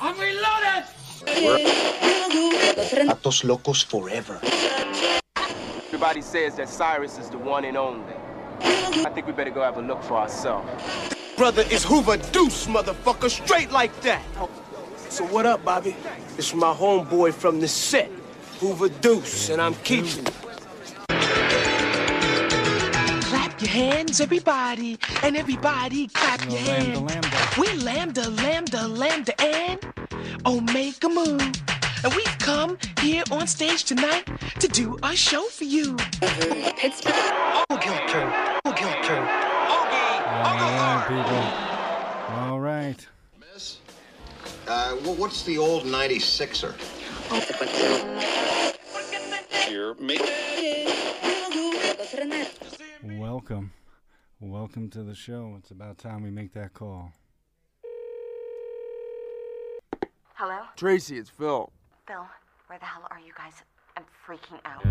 I'm reloaded! Atos Locos forever. Everybody says that Cyrus is the one and only. I think we better go have a look for ourselves. Brother is Hoover Deuce, motherfucker, straight like that. So what up, Bobby? It's my homeboy from the set, Hoover Deuce, and I'm keeping your hands, everybody, and everybody clap your hands. lambda. We lambda, lambda, lambda, and Omega Mu. And we've come here on stage tonight to do a show for you. Pittsburgh. All right, people. All right. Uh, what's the old 96er? Welcome. Welcome to the show. It's about time we make that call. Hello? Tracy, it's Phil. Phil, where the hell are you guys? I'm freaking out.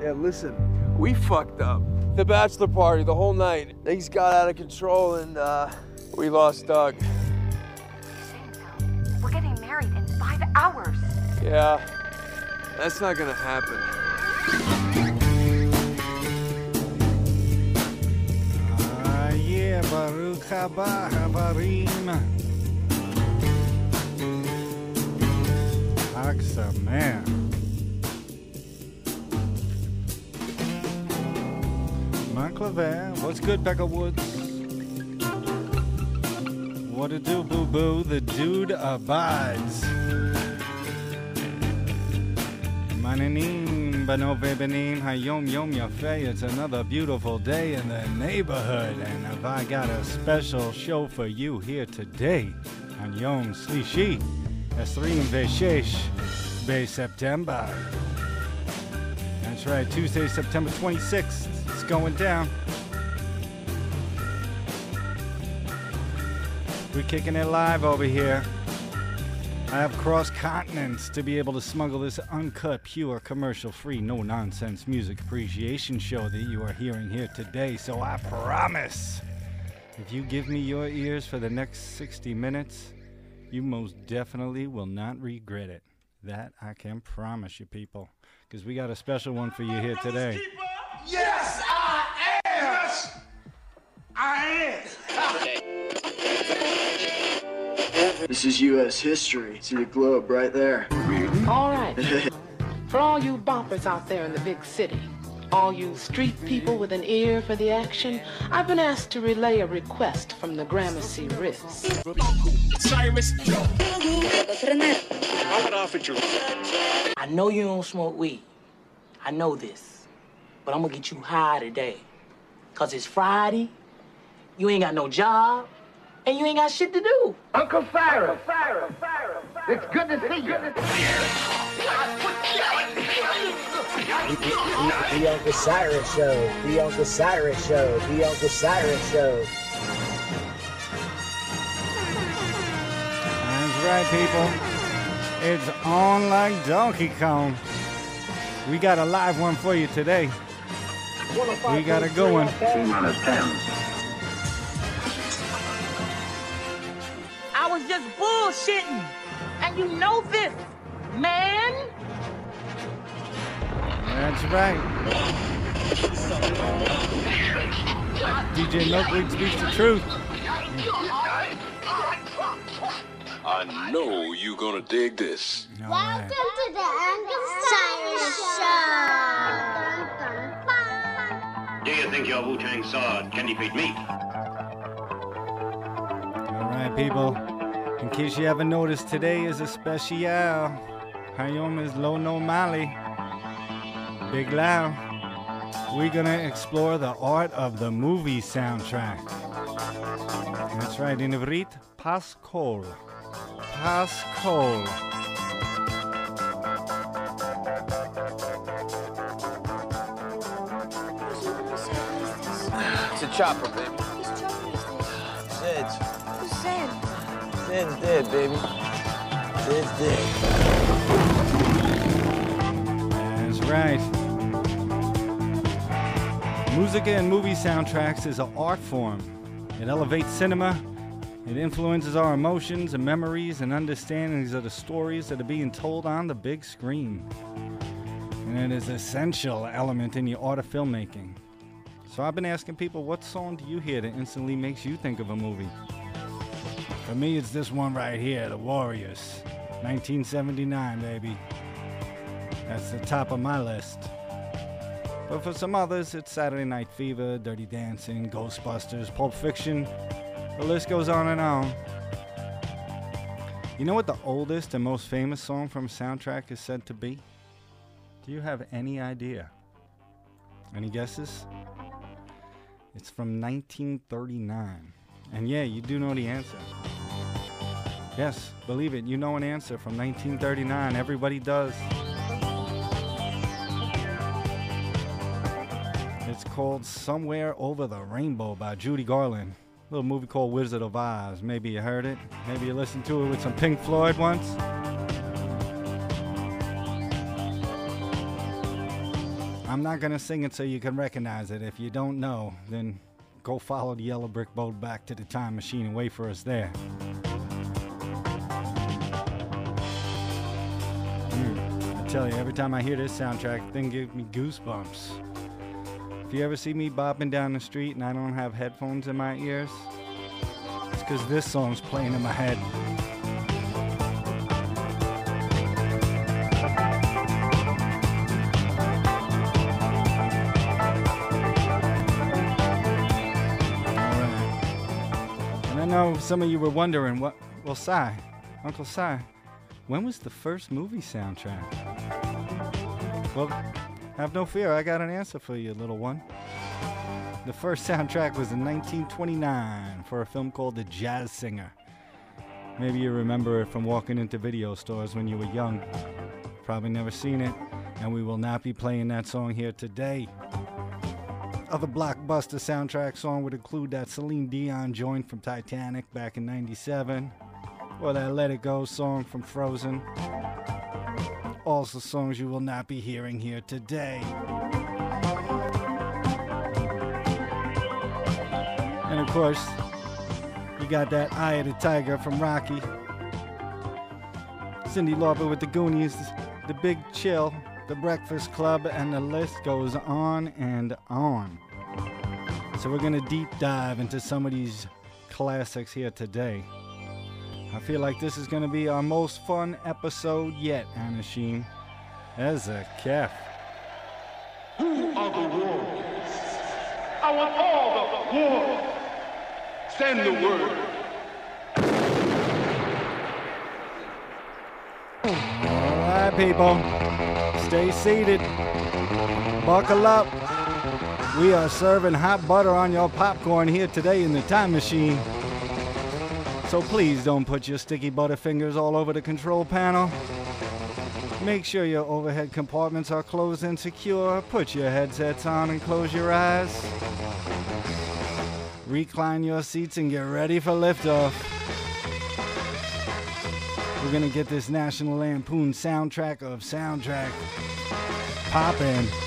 Yeah, listen, we fucked up. The bachelor party, the whole night. Things got out of control, and uh, we lost Doug. Saying, we're getting married in five hours. Yeah, that's not gonna happen. Baruch haba habarim. Chag Sameach. Mark Claver, what's good, Becca Woods? What to do, boo boo? The dude abides. Benim, Hayom Yom. It's another beautiful day in the neighborhood, and have I got a special show for you here today on Yom Slishi, Esrim Veshesh, Be September. That's right, Tuesday, September 26th. It's going down. We're kicking it live over here. I have cross continents to be able to smuggle this uncut, pure, commercial free, no nonsense music appreciation show that you are hearing here today. So I promise, if you give me your ears for the next 60 minutes, you most definitely will not regret it. That I can promise you, people. Because we got a special one for you here today. Yes, I am! Yes, I This is U.S. history. See the globe right there. All right. for all you boppers out there in the big city, all you street people with an ear for the action, I've been asked to relay a request from the Gramercy Riffs. Cyrus, I know you don't smoke weed. I know this. But I'm gonna get you high today. Cause it's Friday, you ain't got no job, and you ain't got shit to do. Uncle Cyrus. Uncle Cyrus. It's good to see you. The, the Uncle Cyrus Show. The Uncle Cyrus Show. The Uncle Cyrus Show. That's right, people. It's on like Donkey Kong. We got a live one for you today. We got a good one. T minus 10. Bullshitting. And you know this, man. That's right. DJ Milkweed speaks the truth. I know you're gonna dig this. All right. to the Uncle Cyrus Show. Do you think your Wu-Tang sword can defeat me? All right, people. In case you haven't noticed, today is a special. Hayom is Lo No Mali. Big Lao. We're gonna explore the art of the movie soundtrack. That's right, in Ivrit, Pascol. Pascol. It's a chopper, baby. Zed's dead, baby. Zed's dead. That's right. Music and movie soundtracks is an art form. It elevates cinema It influences our emotions and memories and understandings of the stories that are being told on the big screen. And it is an essential element in the art of filmmaking. So I've been asking people, what song do you hear that instantly makes you think of a movie? For me, it's this one right here, The Warriors. 1979, baby. That's the top of my list. But for some others, it's Saturday Night Fever, Dirty Dancing, Ghostbusters, Pulp Fiction. The list goes on and on. You know what the oldest and most famous song from a soundtrack is said to be? Do you have any idea? Any guesses? It's from 1939. And yeah, you do know the answer. Yes, believe it, you know an answer from 1939. Everybody does. It's called Somewhere Over the Rainbow by Judy Garland. A little movie called Wizard of Oz. Maybe you heard it. Maybe you listened to it with some Pink Floyd once. I'm not going to sing it so you can recognize it. If you don't know, then go follow the yellow brick boat back to the time machine and wait for us there. Tell you, every time I hear this soundtrack, thing gives me goosebumps. If you ever see me bopping down the street and I don't have headphones in my ears, it's because this song's playing in my head. And I know some of you were wondering, what? Well, Si, Uncle Si, when was the first movie soundtrack? Well, have no fear, I got an answer for you, little one. The first soundtrack was in 1929 for a film called The Jazz Singer. Maybe you remember it from walking into video stores when you were young. Probably never seen it, and we will not be playing that song here today. Other blockbuster soundtrack song would include that Celine Dion joint from Titanic back in 97, or that Let It Go song from Frozen. Also, songs you will not be hearing here today. And of course, you got that Eye of the Tiger from Rocky. Cyndi Lauper with the Goonies, The Big Chill, The Breakfast Club, and the list goes on and on. So we're gonna deep dive into some of these classics here today. I feel like this is gonna be our most fun episode yet, Anna Sheen. As a calf. Who are the warriors? I want all the war. Send the word. Alright, people. Stay seated. Buckle up. We are serving hot butter on your popcorn here today in the time machine. So please don't put your sticky butter fingers all over the control panel. Make sure your overhead compartments are closed and secure. Put your headsets on and close your eyes. Recline your seats and get ready for liftoff. We're gonna get this National Lampoon soundtrack of soundtrack poppin'.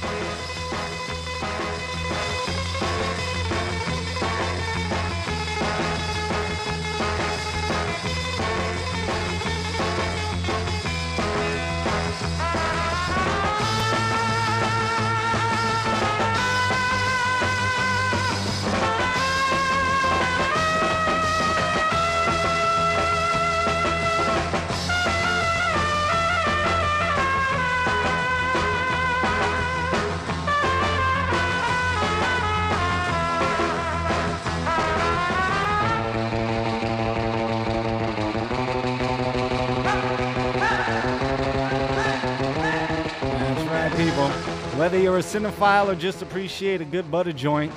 You're a cinephile or just appreciate a good butter joint,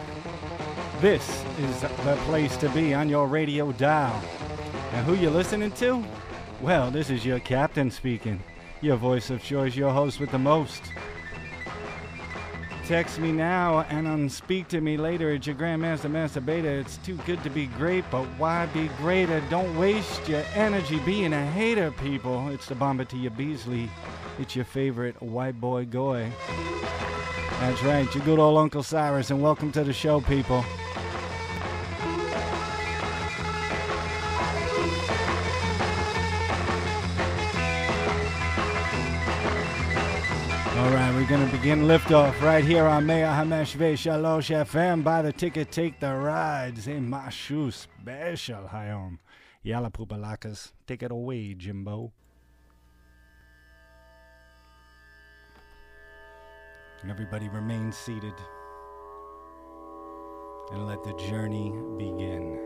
this is the place to be on your radio dial. And who you listening to? Well, this is your captain speaking. Your voice of choice, your host with the most. Text me now and unspeak to me later It's your Grandmaster Master Beta. It's too good to be great, but why be greater? Don't waste your energy being a hater, people. It's the bomber to your Beasley. It's your favorite white boy Goy. That's right, your good old Uncle Cyrus, and welcome to the show, people. All right, we're going to begin liftoff right here on Mea Hamesh Shalosh FM. Buy the ticket, take the rides. my Mashu special, Hayom. Um, Yalla Pupalakas, take it away, Jimbo. Everybody remain seated and let the journey begin.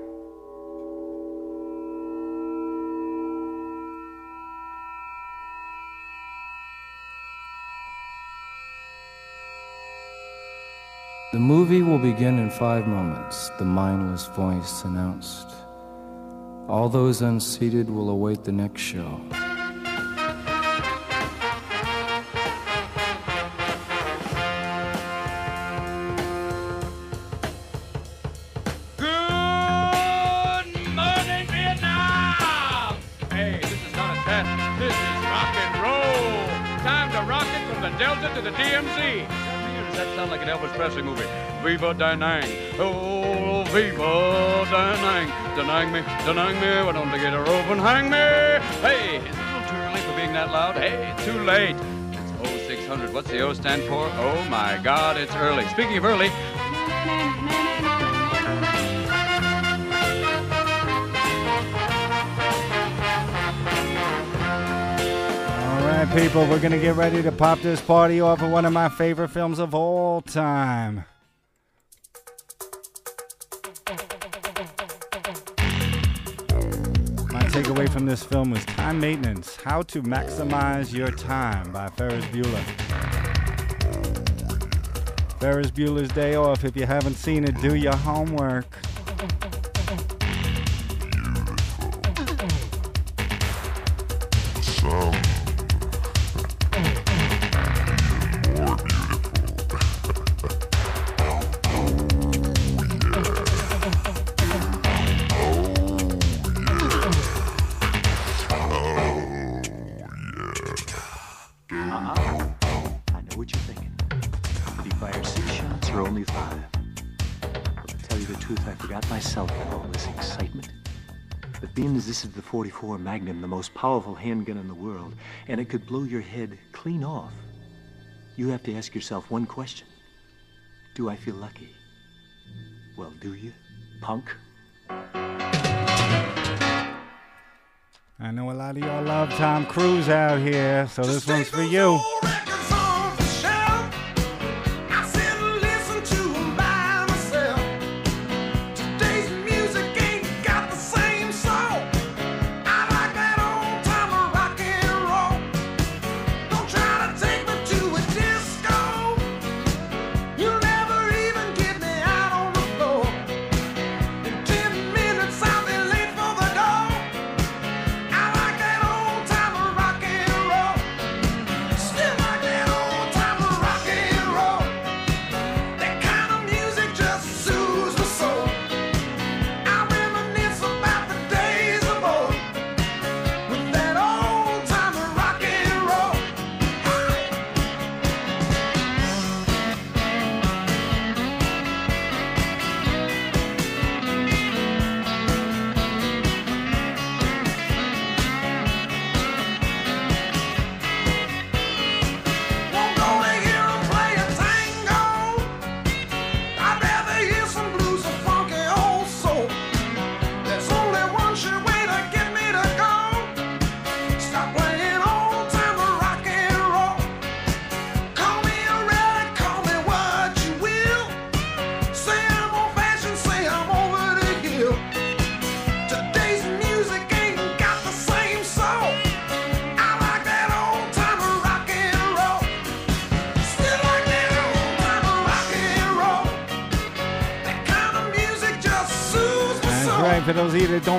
The movie will begin in five moments, the mindless voice announced. All those unseated will await the next show. Sound like an Elvis Presley movie? Viva Danang. Oh, Viva Danang. Danang me, Danang me. Why don't they get a rope and hang me? Hey, it's a little too early for being that loud. Hey, too late. It's 0600. What's the O stand for? Oh my God, it's early. Speaking of early, people, we're going to get ready to pop this party off with one of my favorite films of all time. My takeaway from this film was Time Maintenance How to Maximize Your Time by Ferris Bueller. Ferris Bueller's Day Off. If you haven't seen it, do your homework. 44 Magnum, the most powerful handgun in the world, and it could blow your head clean off, you have to ask yourself one question. Do I feel lucky? Well, do you, punk? I know a lot of y'all love Tom Cruise out here, so this one's for you.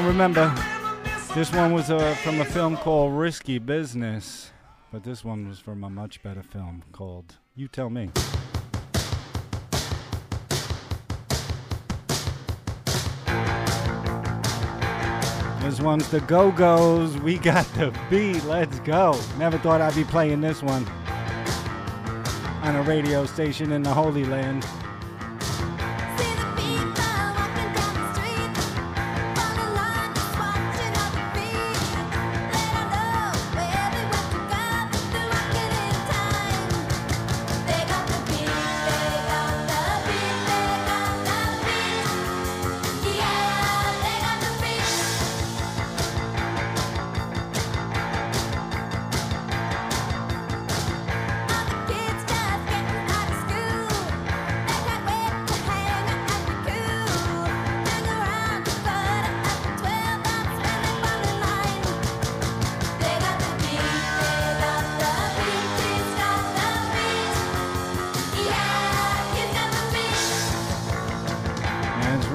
Remember, this one was uh, from a film called Risky Business, but this one was from a much better film called You Tell Me. This one's the Go Go's. We got the beat. Let's go. Never thought I'd be playing this one on a radio station in the Holy Land.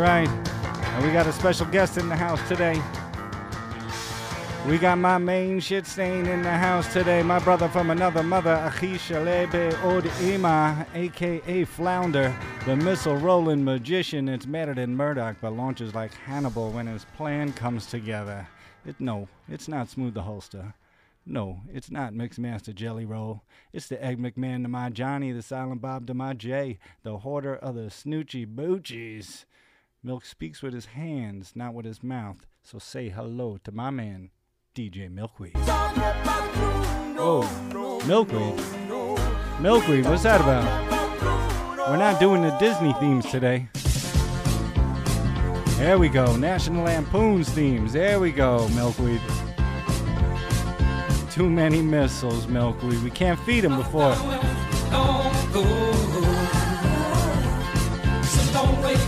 Right. And we got a special guest in the house today. We got my main shit stain in the house today. My brother from another mother, Achisha Lebe Od aka Flounder, the missile rolling magician. It's better than Murdoch, but launches like Hannibal when his plan comes together. It, no, it's not Smooth the Holster. No, it's not Mixmaster Jelly Roll. It's the Ed McMahon to my Johnny, the Silent Bob to my Jay, the hoarder of the Snoochie Boochies. Milk speaks with his hands, not with his mouth. So say hello to my man, DJ Milkweed. Oh, Milkweed. Milkweed, what's that about? We're not doing the Disney themes today. There we go. National Lampoon's themes. There we go, Milkweed. Too many missiles, Milkweed. We can't feed them before.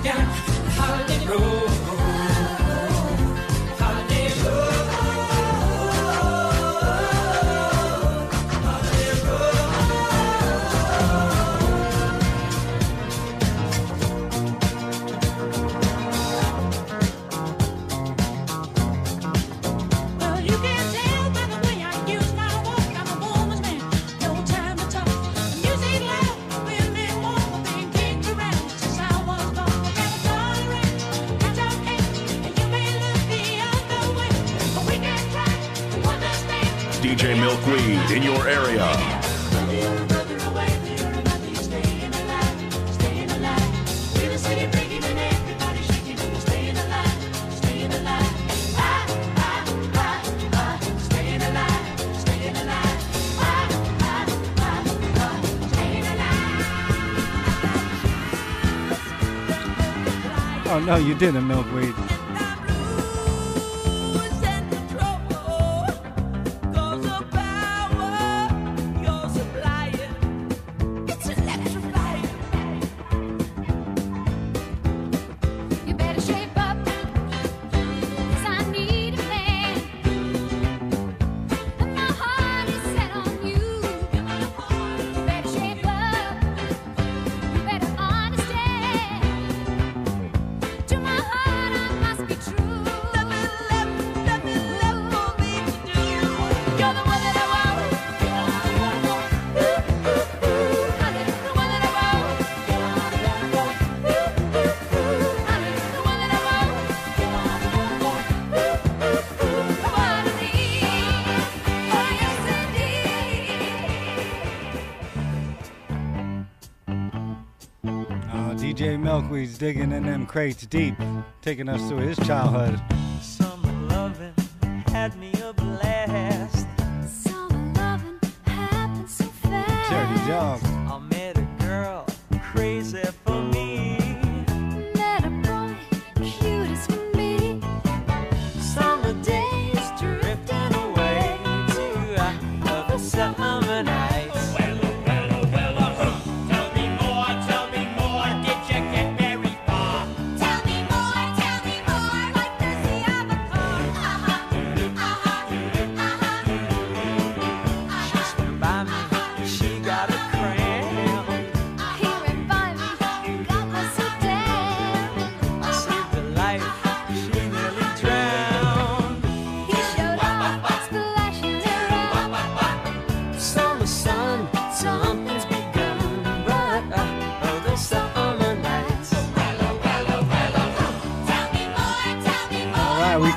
DJ Oh, you didn't, Milkweed. Milkweed's digging in them crates deep, taking us through his childhood.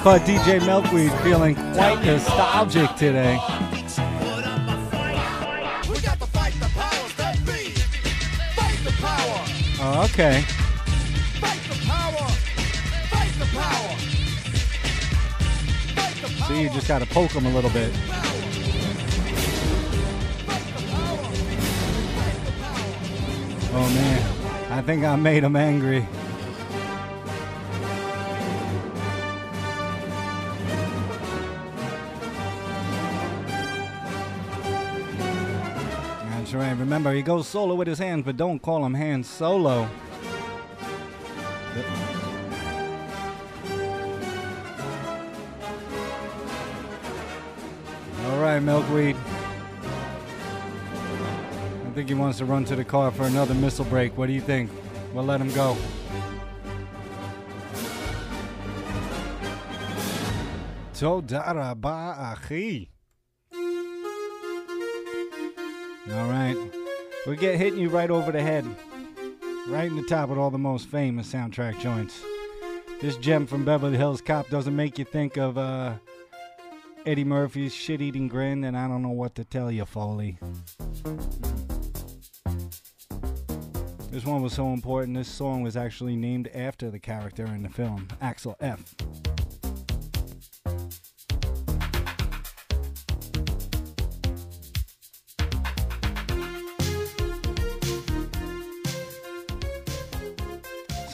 Caught DJ Milkweed feeling quite nostalgic today. Oh, okay. See, you just got to poke him a little bit. Oh man, I think I made him angry. Remember, he goes solo with his hands, but don't call him Han Solo. All right, Milkweed. I think he wants to run to the car for another missile break. What do you think? We'll let him go. Toda achi. All right. We get hitting you right over the head. Right in the top with all the most famous soundtrack joints. This gem from Beverly Hills Cop doesn't make you think of uh, Eddie Murphy's shit eating grin, and I don't know what to tell you, Foley. This one was so important, this song was actually named after the character in the film, Axel F.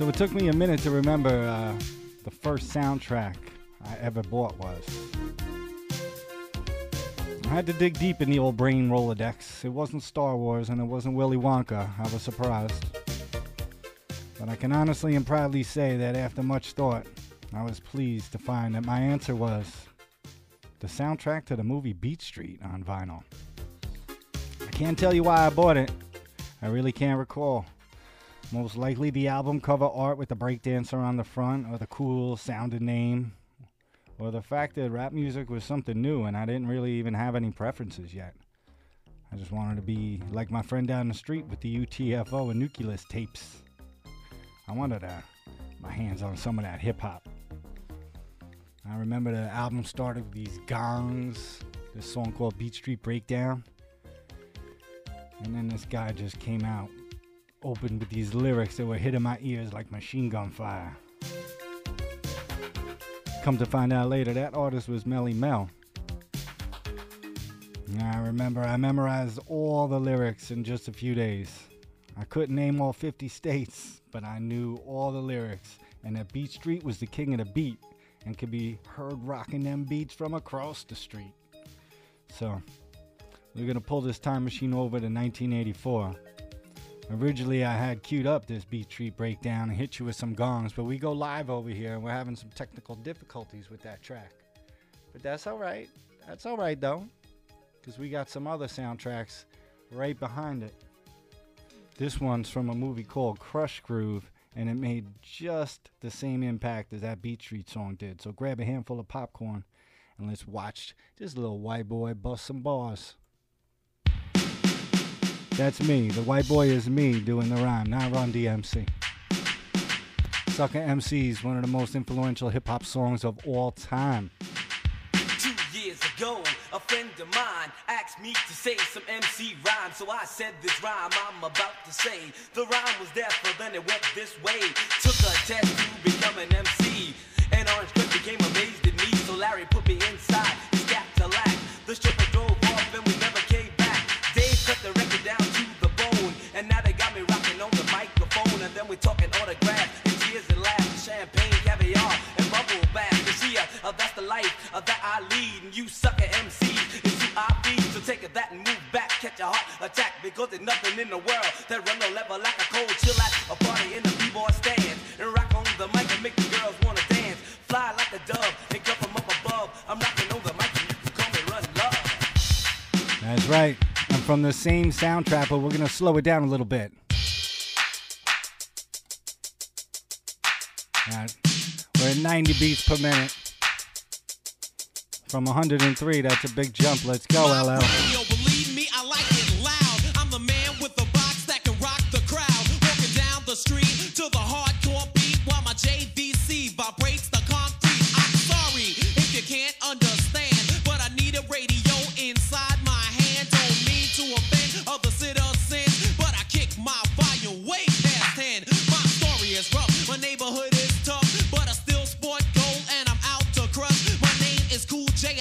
So it took me a minute to remember uh, the first soundtrack I ever bought was. I had to dig deep in the old brain Rolodex. It wasn't Star Wars and it wasn't Willy Wonka. I was surprised. But I can honestly and proudly say that after much thought, I was pleased to find that my answer was the soundtrack to the movie Beat Street on vinyl. I can't tell you why I bought it. I really can't recall. Most likely the album cover art with the breakdancer on the front, or the cool sounding name, or the fact that rap music was something new and I didn't really even have any preferences yet. I just wanted to be like my friend down the street with the UTFO and Nucleus tapes. I wanted my hands on some of that hip hop. I remember the album started with these gongs, this song called Beat Street Breakdown. And then this guy just came out, opened with these lyrics that were hitting my ears like machine gun fire. Come to find out later, that artist was Melle Mel. I remember I memorized all the lyrics in just a few days. I couldn't name all 50 states, but I knew all the lyrics, and that Beat Street was the king of the beat and could be heard rocking them beats from across the street. So, we're gonna pull this time machine over to 1984. Originally, I had queued up this Beat Street breakdown and hit you with some gongs, but we go live over here and we're having some technical difficulties with that track. But that's all right. That's all right though, because we got some other soundtracks right behind it. This one's from a movie called Krush Groove, and it made just the same impact as that Beat Street song did. So grab a handful of popcorn and let's watch this little white boy bust some bars. That's me. The white boy is me doing the rhyme, not Run DMC. Sucker MC's one of the most influential hip hop songs of all time. Two years ago, a friend of mine asked me to say some MC rhyme. So I said this rhyme I'm about to say. The rhyme was there, but then it went this way. Took a test to become an MC. And Orange Cliff became amazed at me. So Larry put me inside his Cadillac. The stripper Because there's nothing in the world that run no level like a cold chill at a party in the b-boy stand. And rock on the mic and make the girls wanna dance. Fly like a dove and come from up above. I'm knocking on the mic and you can call me Run Love. That's right. I'm from the same soundtrack, but we're to slow it down a little bit. All right. We're at 90 beats per minute. From 103, that's a big jump. Let's go, LL.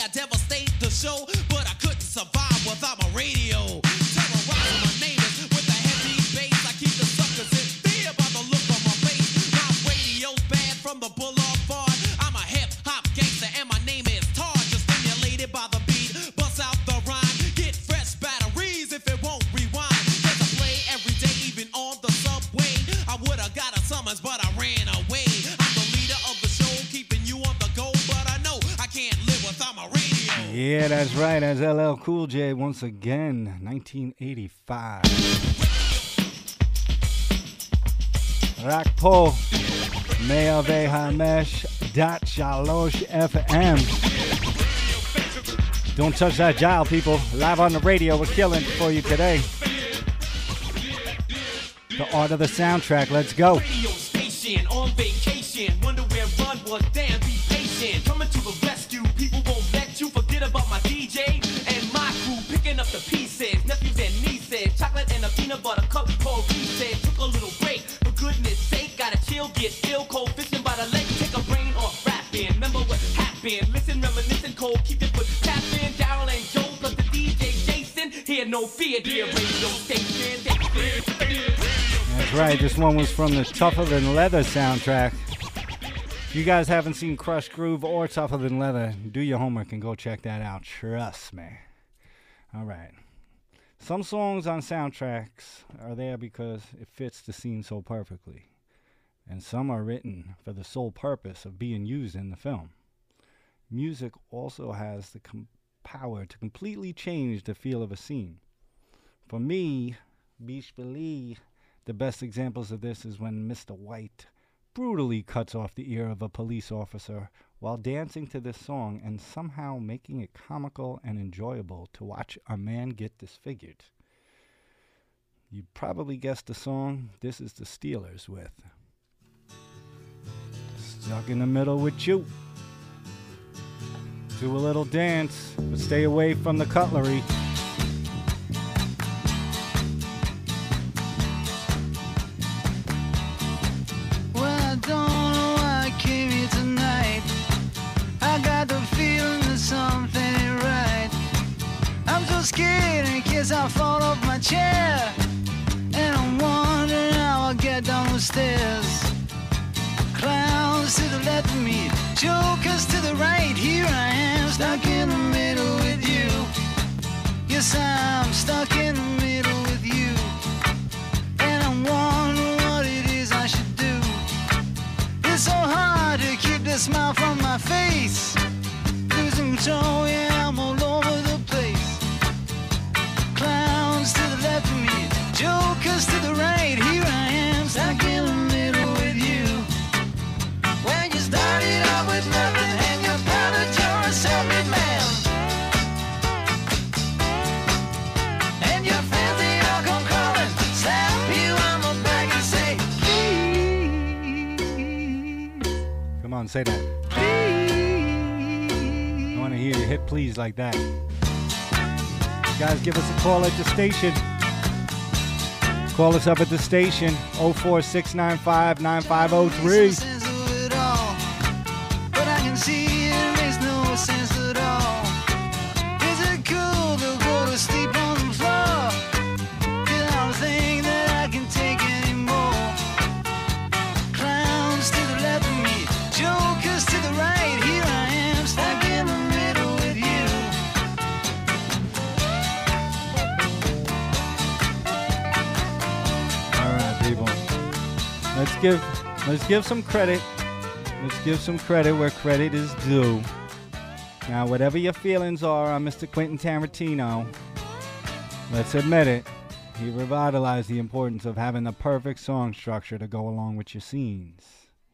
I devastate the show, right. As LL Cool J once again, 1985. Rakpo, 105 dot shalosh FM. Don't touch that dial, people. Live on the radio, we're killing for you today. The art of the soundtrack. Let's go. Peanut butter cup called Reese's. Took a little break. For goodness sake, gotta chill, get ill, cold fishing by the lake. Take a brain off rapping. Remember what happened. Listen, reminiscing, cold. Keep it put tap in. Darryl and Joe plus the DJ Jason. Here, no fear, dear radio station. That's right. This one was from the Tougher Than Leather soundtrack. If you guys haven't seen Krush Groove or Tougher Than Leather, do your homework and go check that out. Trust me. All right. Some songs on soundtracks are there because it fits the scene so perfectly, and some are written for the sole purpose of being used in the film. Music also has the com- power to completely change the feel of a scene. For me, Beach Believe, the best examples of this is when Mr. White brutally cuts off the ear of a police officer while dancing to this song and somehow making it comical and enjoyable to watch a man get disfigured. You probably guessed the song. This is the Stealers with Stuck in the Middle with You. Do a little dance, but stay away from the cutlery. On, say that. I want to hear you hit please like that. Guys, give us a call at the station. Call us up at the station 04695 9503. Give let's give some credit. Let's give some credit where credit is due. Now, whatever your feelings are on Mr. Quentin Tarantino, let's admit it. He revitalized the importance of having the perfect song structure to go along with your scenes.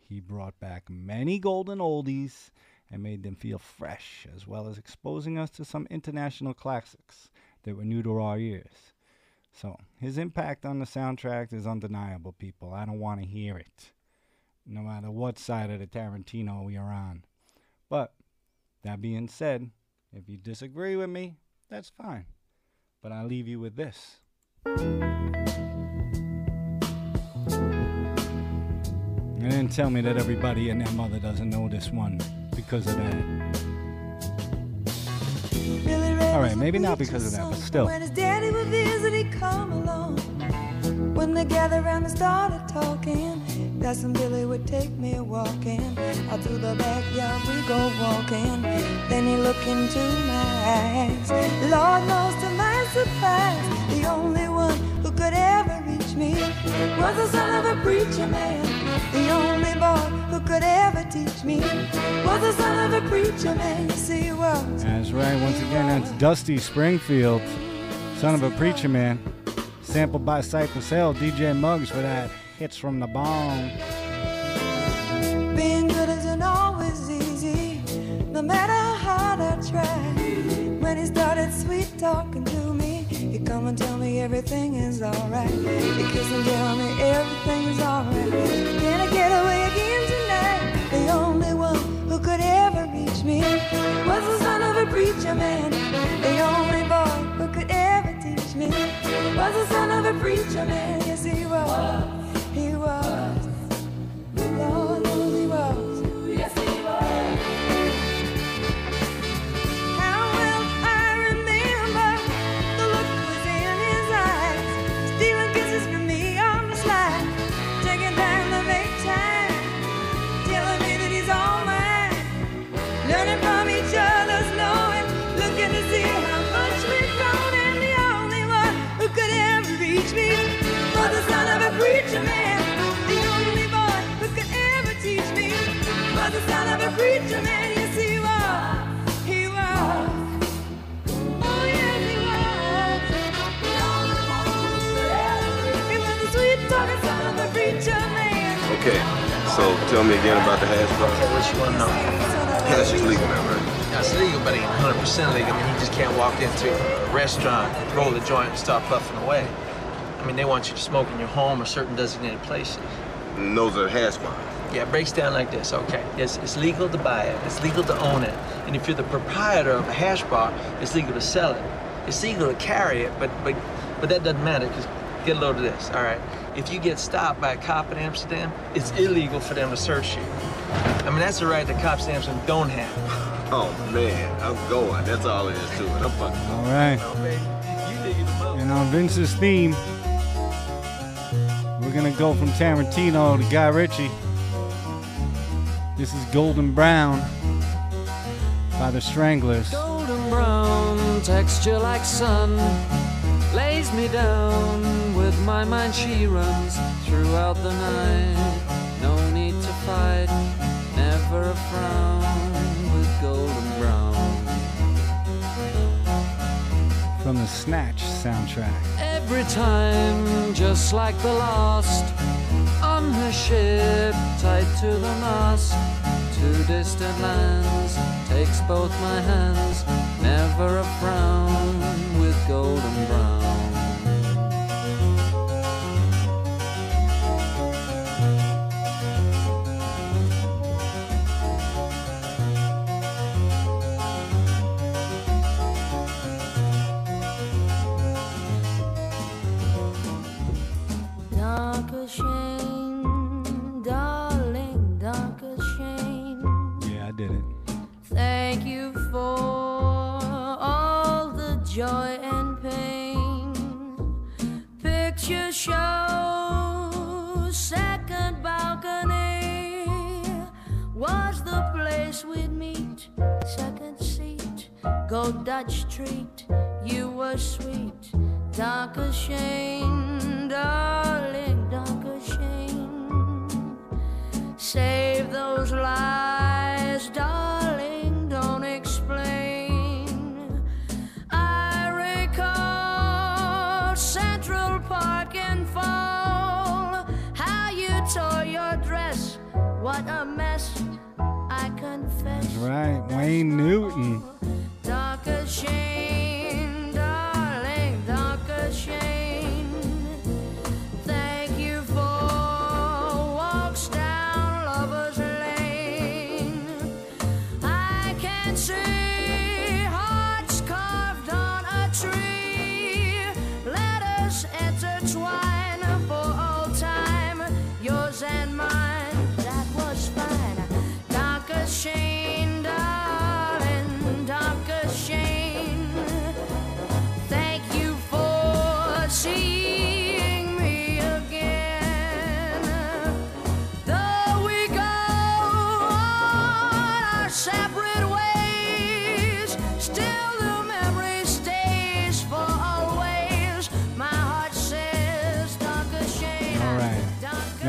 He brought back many golden oldies and made them feel fresh, as well as exposing us to some international classics that were new to our ears. So, his impact on the soundtrack is undeniable, people. I don't want to hear it, no matter what side of the Tarantino you're on. But, that being said, if you disagree with me, that's fine. But I'll leave you with this. And then tell me that everybody and their mother doesn't know this one because of that. Alright, maybe not because of that, but still. When his daddy would visit, he'd come along. When they gathered around and started talking, Cousin Billy would take me walking. Out through the backyard we go walking. Then he looked into my eyes. Lord knows to my surprise, the only one who could ever reach me was the son of a preacher man. The only boy who could ever teach me was the son of a preacher man. Yes, he was. That's right, once again, that's Dusty Springfield, son of a preacher man. Sampled by Cypress Hill, DJ Muggs for that Hits from the Bong. Being good isn't always easy, no matter how hard I try. When he started sweet talking to me. He come and tell me everything is alright. He kiss and tell me everything is alright. Can I get away again tonight? The only one who could ever reach me was the son of a preacher man. The only boy who could ever teach me was the son of a preacher man. Yes, he was. He was. Lord so tell me again about the hash bar. Okay, what you want to know? Hash is legal now, right? Now, it's legal, but it ain't 100% legal. I mean, you just can't walk into a restaurant, roll the joint, and start puffing away. I mean, they want you to smoke in your home or certain designated places. And those are hash bars. Yeah, it breaks down like this. Okay, it's, it's legal to buy it, it's legal to own it, and if you're the proprietor of a hash bar, it's legal to sell it. It's legal to carry it, but but but that doesn't matter because get a load of this. All right, if you get stopped by a cop in Amsterdam, it's illegal for them to search you. I mean, that's a right that cops in Amsterdam don't have. Oh man, I'm going. That's all there is to it. I'm fucking. All right. And on Vince's theme, we're gonna go from Tarantino to Guy Ritchie. This is Golden Brown by the Stranglers. Golden brown texture like sun lays me down with my mind. She runs throughout the night. No need to fight, never a frown with golden brown. From the Snatch soundtrack. Every time, just like the last, on her ship, tied to the mast, to distant lands, takes both my hands, never a frown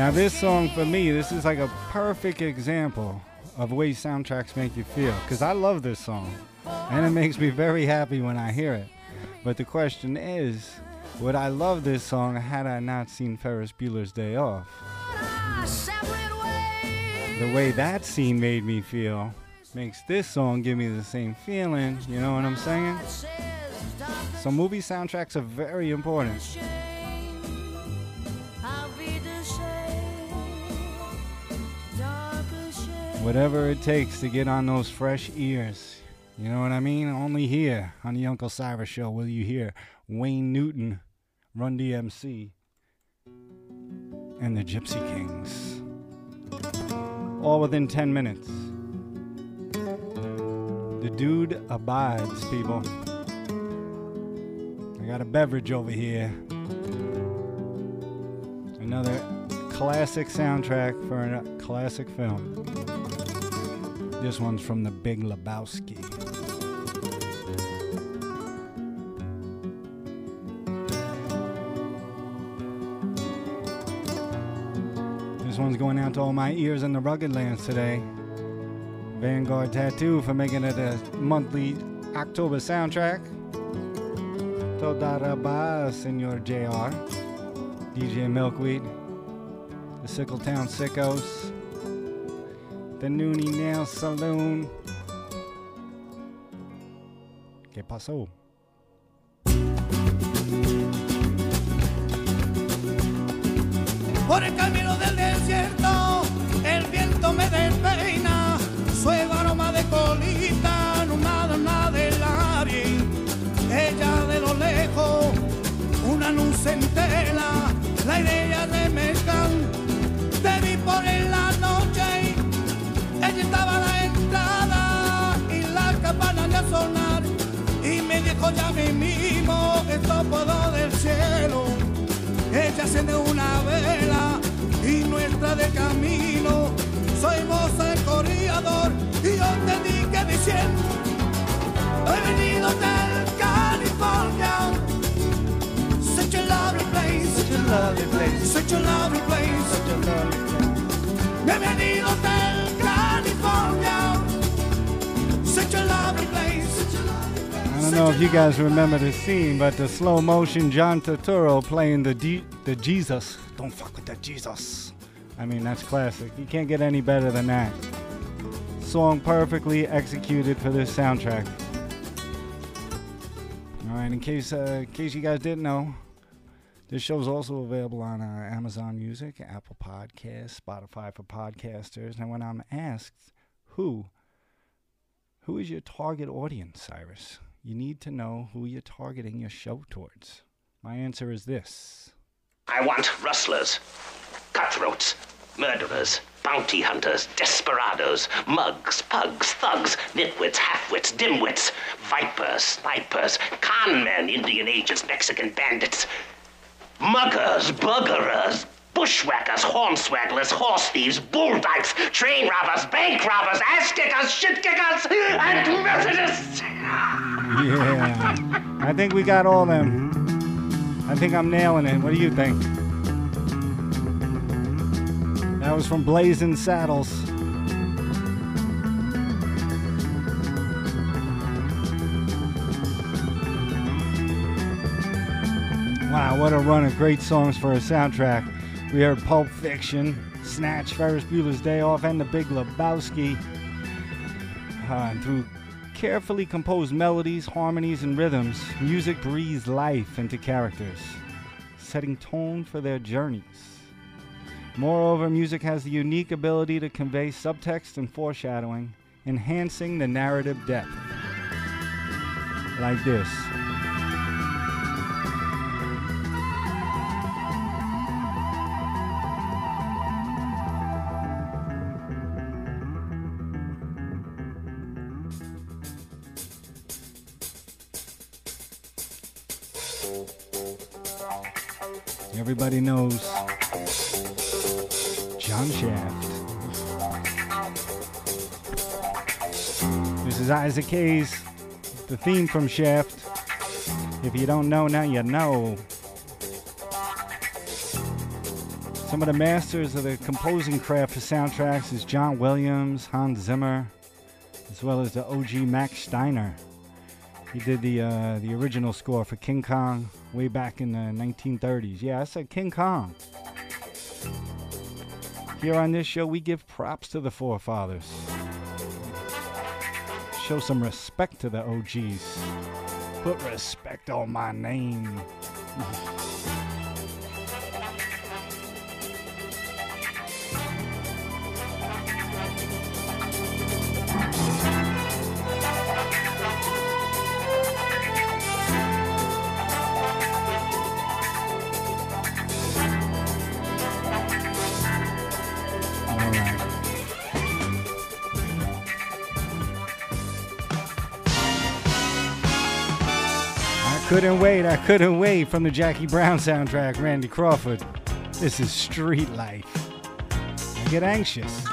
Now, this song for me, this is like a perfect example of way soundtracks make you feel. Because I love this song. And it makes me very happy when I hear it. But the question is would I love this song had I not seen Ferris Bueller's Day Off? The way that scene made me feel makes this song give me the same feeling. You know what I'm saying? So movie soundtracks are very important. Whatever it takes to get on those fresh ears. You know what I mean? Only here on the Uncle Siris Show will you hear Wayne Newton, Run DMC, and the Gypsy Kings. All within 10 minutes. The dude abides, people. I got a beverage over here. Another classic soundtrack for a classic film. This one's from the Big Lebowski. This one's going out to all my ears in the rugged lands today. Vanguard Tattoo for making it a monthly October soundtrack. Toda raba, Senor JR. DJ Milkweed. The Sickletown Sickos. The Noonie Nail Saloon. ¿Qué pasó? Por el camino del desierto, el viento me despeina. Suego aroma de colita, no nada, nada del área. Ella de lo lejos, una luz en tela, la idea de Ya mi mismo, esto puedo del cielo. Ella enciende una vela y nuestra de camino. Soy moza el corredor y yo te dije diciendo, he venido del California. Such a lovely place, such a lovely place, such a lovely place, such a lovely place. Me he venido del California. Such a lovely place, don't know if you guys remember the scene, but the slow motion John Turturro playing the D- the Jesus. Don't fuck with that Jesus. I mean, that's classic. You can't get any better than that. Song perfectly executed for this soundtrack. All right, in case uh, in case you guys didn't know, this show is also available on uh, Amazon Music, Apple Podcasts, Spotify for podcasters. And when I'm asked who who is your target audience, Siris? You need to know who you're targeting your show towards. My answer is this. I want rustlers, cutthroats, murderers, bounty hunters, desperados, mugs, pugs, thugs, nitwits, halfwits, dimwits, vipers, snipers, con men, Indian agents, Mexican bandits, muggers, buggerers, bushwhackers, hornswagglers, horse thieves, bull dykes, train robbers, bank robbers, ass kickers, shit kickers, and Methodists. Yeah. I think we got all them. I think I'm nailing it. What do you think? That was from Blazing Saddles. Wow, what a run of great songs for a soundtrack. We heard Pulp Fiction, Snatch, Ferris Bueller's Day Off, and The Big Lebowski. Uh, and through carefully composed melodies, harmonies, and rhythms, music breathes life into characters, setting tone for their journeys. Moreover, music has the unique ability to convey subtext and foreshadowing, enhancing the narrative depth. Like this. Everybody knows John Shaft. This is Isaac Hayes, the theme from Shaft. If you don't know, now you know. Some of the masters of the composing craft for soundtracks is John Williams, Hans Zimmer, as well as the OG Max Steiner. He did the uh, the original score for King Kong way back in the 1930s. Yeah, I said King Kong. Here on this show, we give props to the forefathers. Show some respect to the OGs. Put respect on my name. couldn't wait, I couldn't wait from the Jackie Brown soundtrack, Randy Crawford. This is Street Life. I get anxious.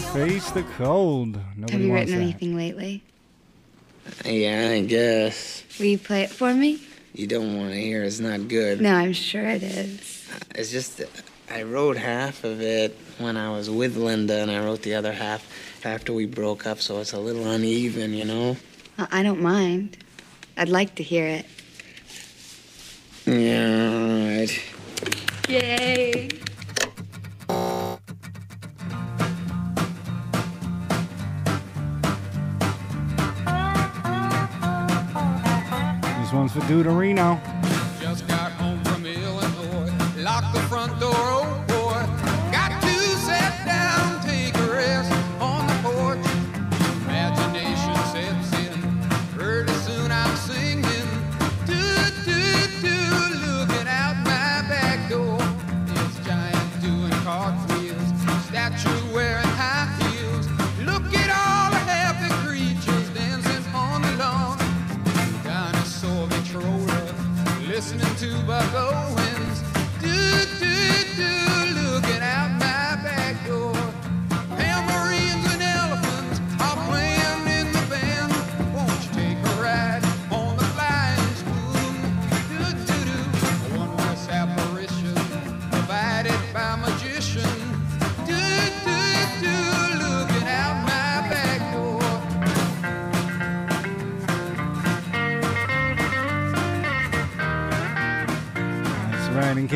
Gonna face the cold. Nobody Have you wants written that. anything lately? Yeah, I guess. Will you play it for me? You don't want to hear it's not good. No, I'm sure it is. Uh, it's just I wrote half of it when I was with Linda, and I wrote the other half after we broke up, so it's a little uneven, you know? I I don't mind. I'd like to hear it. Yeah, all right. Yay! For Deuterino. Just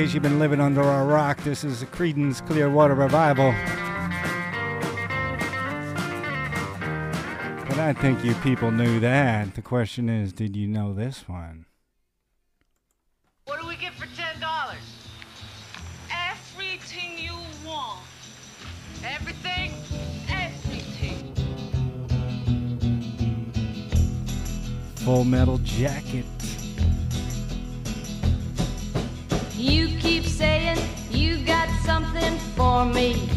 case you've been living under a rock, this is a Creedence Clearwater Revival. But I think you people knew that. The question is, did you know this one? What do we get for ten dollars? Everything you want. Everything? Everything. Full Metal Jacket. You keep saying you got something for me.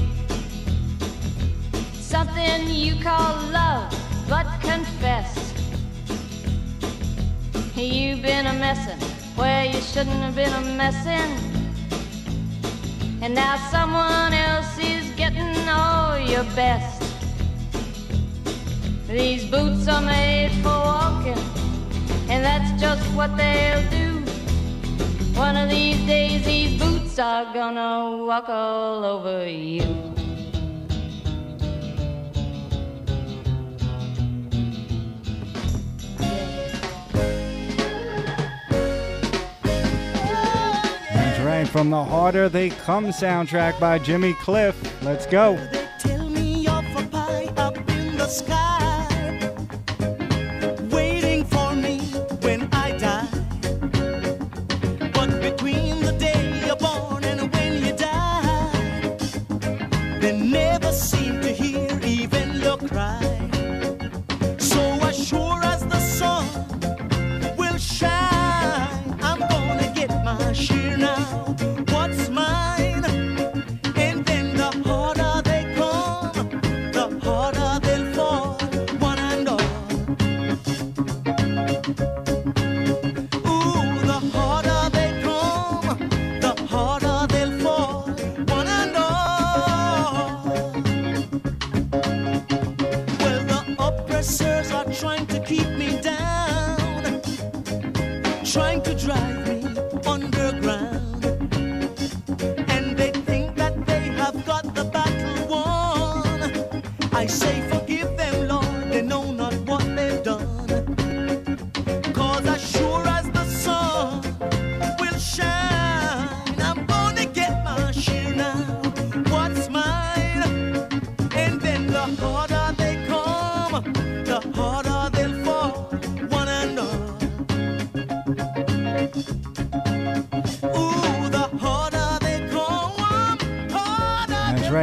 Something you call love, but confess. You've been a messin' where you shouldn't have been a messin'. And now someone else is getting all your best. These boots are made for walking, and that's just what they'll do. One of these days, boots are gonna walk all over you. That's right. From the Harder They Come soundtrack by Jimmy Cliff. Let's go.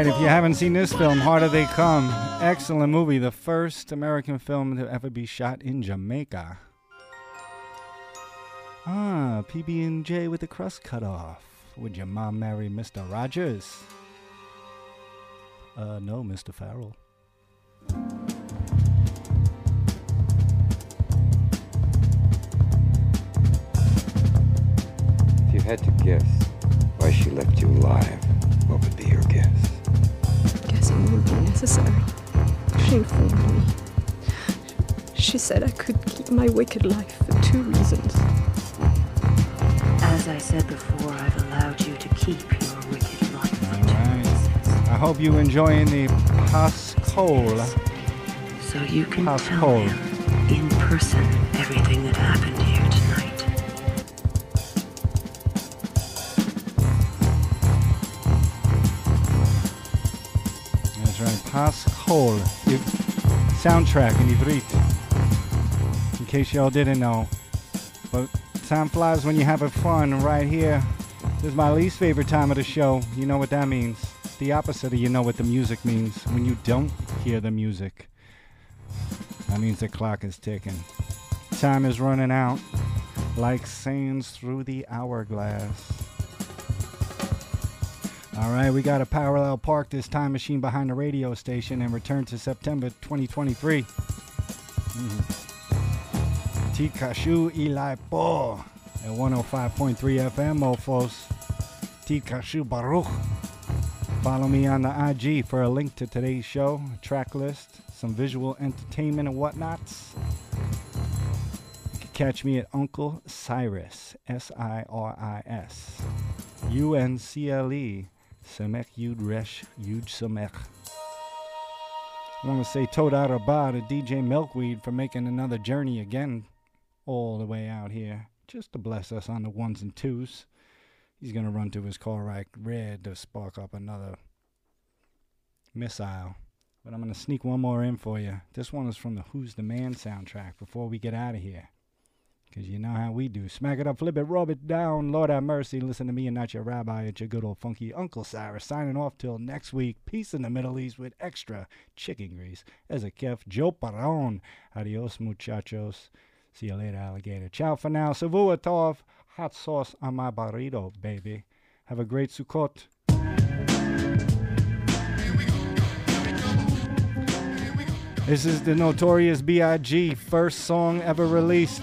If you haven't seen this film, Harder They Come, excellent movie. The first American film to ever be shot in Jamaica. Ah, PB and J with the crust cut off. Would your mom marry Mr. Rogers? Uh, no, Mr. Farrell. If you had to guess why she left you alive, what would be your guess? Guessing wouldn't be necessary. She informed me. She said I could keep my wicked life for two reasons. As I said before, I've allowed you to keep your wicked life. All right. I hope you're enjoying the Pascol. So you can Pascol. tell him in person everything that happened Right, Soundtrack in Ivrit. In case y'all didn't know. But time flies when you're having fun right here. This is my least favorite time of the show. You know what that means. The opposite of you know what the music means. When you don't hear the music, that means the clock is ticking. Time is running out like sands through the hourglass. All right, we got to parallel park this time machine behind the radio station and return to September 2023. Mhm. Tikashu Ilaipo at 105.3 FM, mofos. Tikashu Baruch. Follow me on the IG for a link to today's show, a track list, some visual entertainment and whatnots. You can catch me at Uncle Siris, S I R I S, U N C L E, Semech Yud Resh Yud Semech. I want to say Toda Rabah to DJ Milkweed for making another journey again all the way out here, just to bless us on the ones and twos. He's going to run to his car right red to spark up another missile. But I'm going to sneak one more in for you. This one is from the Who's the Man soundtrack before we get out of here. Because you know how we do. Smack it up, flip it, rub it down. Lord have mercy. Listen to me and not your rabbi. It's your good old funky Uncle Siris signing off till next week. Peace in the Middle East with extra chicken grease. As a kef, Joe Paron. Adios, muchachos. See you later, alligator. Ciao for now. Savua tov. Hot sauce on my burrito, baby. Have a great Sukkot. This is the notorious B.I.G. first song ever released.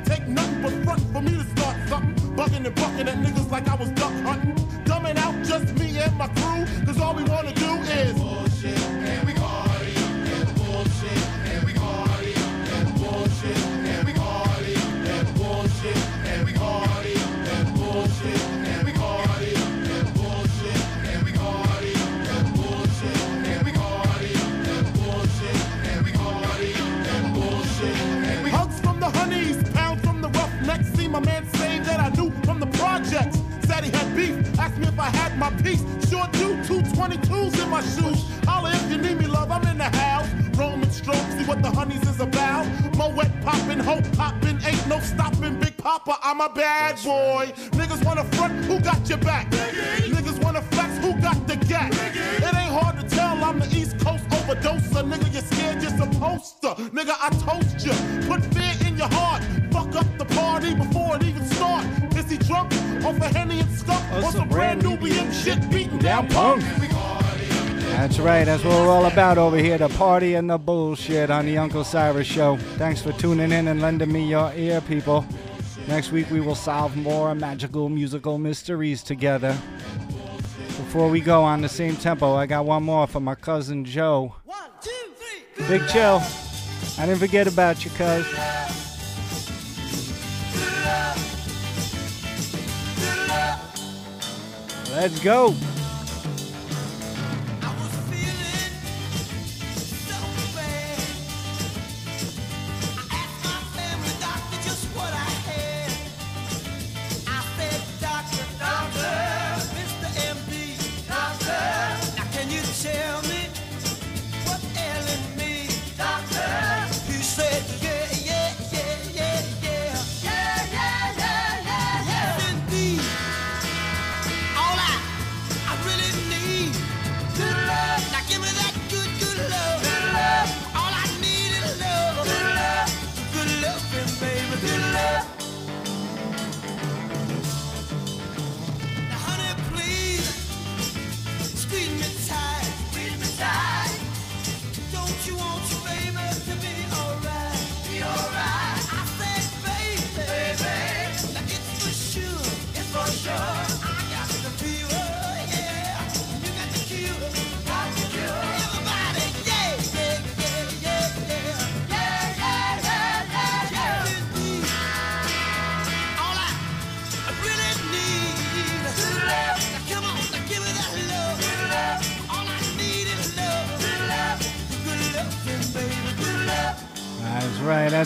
nothing but front for me to start something. Bugging and bucking at niggas like I was duck hunting. Dumbing out just me and my crew, he had beef, asked me if I had my piece. Sure do, two 22s in my shoes. Holla if you need me, love, I'm in the house. Roman stroke, see what the honeys is about. Moet poppin', hope poppin', ain't no stopping. Big Papa, I'm a bad boy. Niggas wanna front, who got your back? Niggas wanna flex, who got the gat? It ain't hard to tell, I'm the East Coast overdoser. Nigga, you're scared, you're supposed to. Nigga, I toast you. Put fear in your heart. Fuck up the party before it even start. Drunk off a Henny and skunk? Or oh, some brand new BM shit beating down punk? That's right, that's what we're all about over here the party and the bullshit on the Uncle Siris Show. Thanks for tuning in and lending me your ear, people. Next week, we will solve more magical musical mysteries together. Before we go on the same tempo, I got one more for my cousin Joe. One, two, three, Big chill. I didn't forget about you, cuz. Let's go.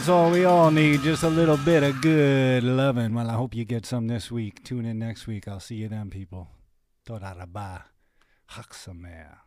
That's all we all need. Just a little bit of good loving. Well, I hope you get some this week. Tune in next week. I'll see you then, people. Toda rabah. Haksamer.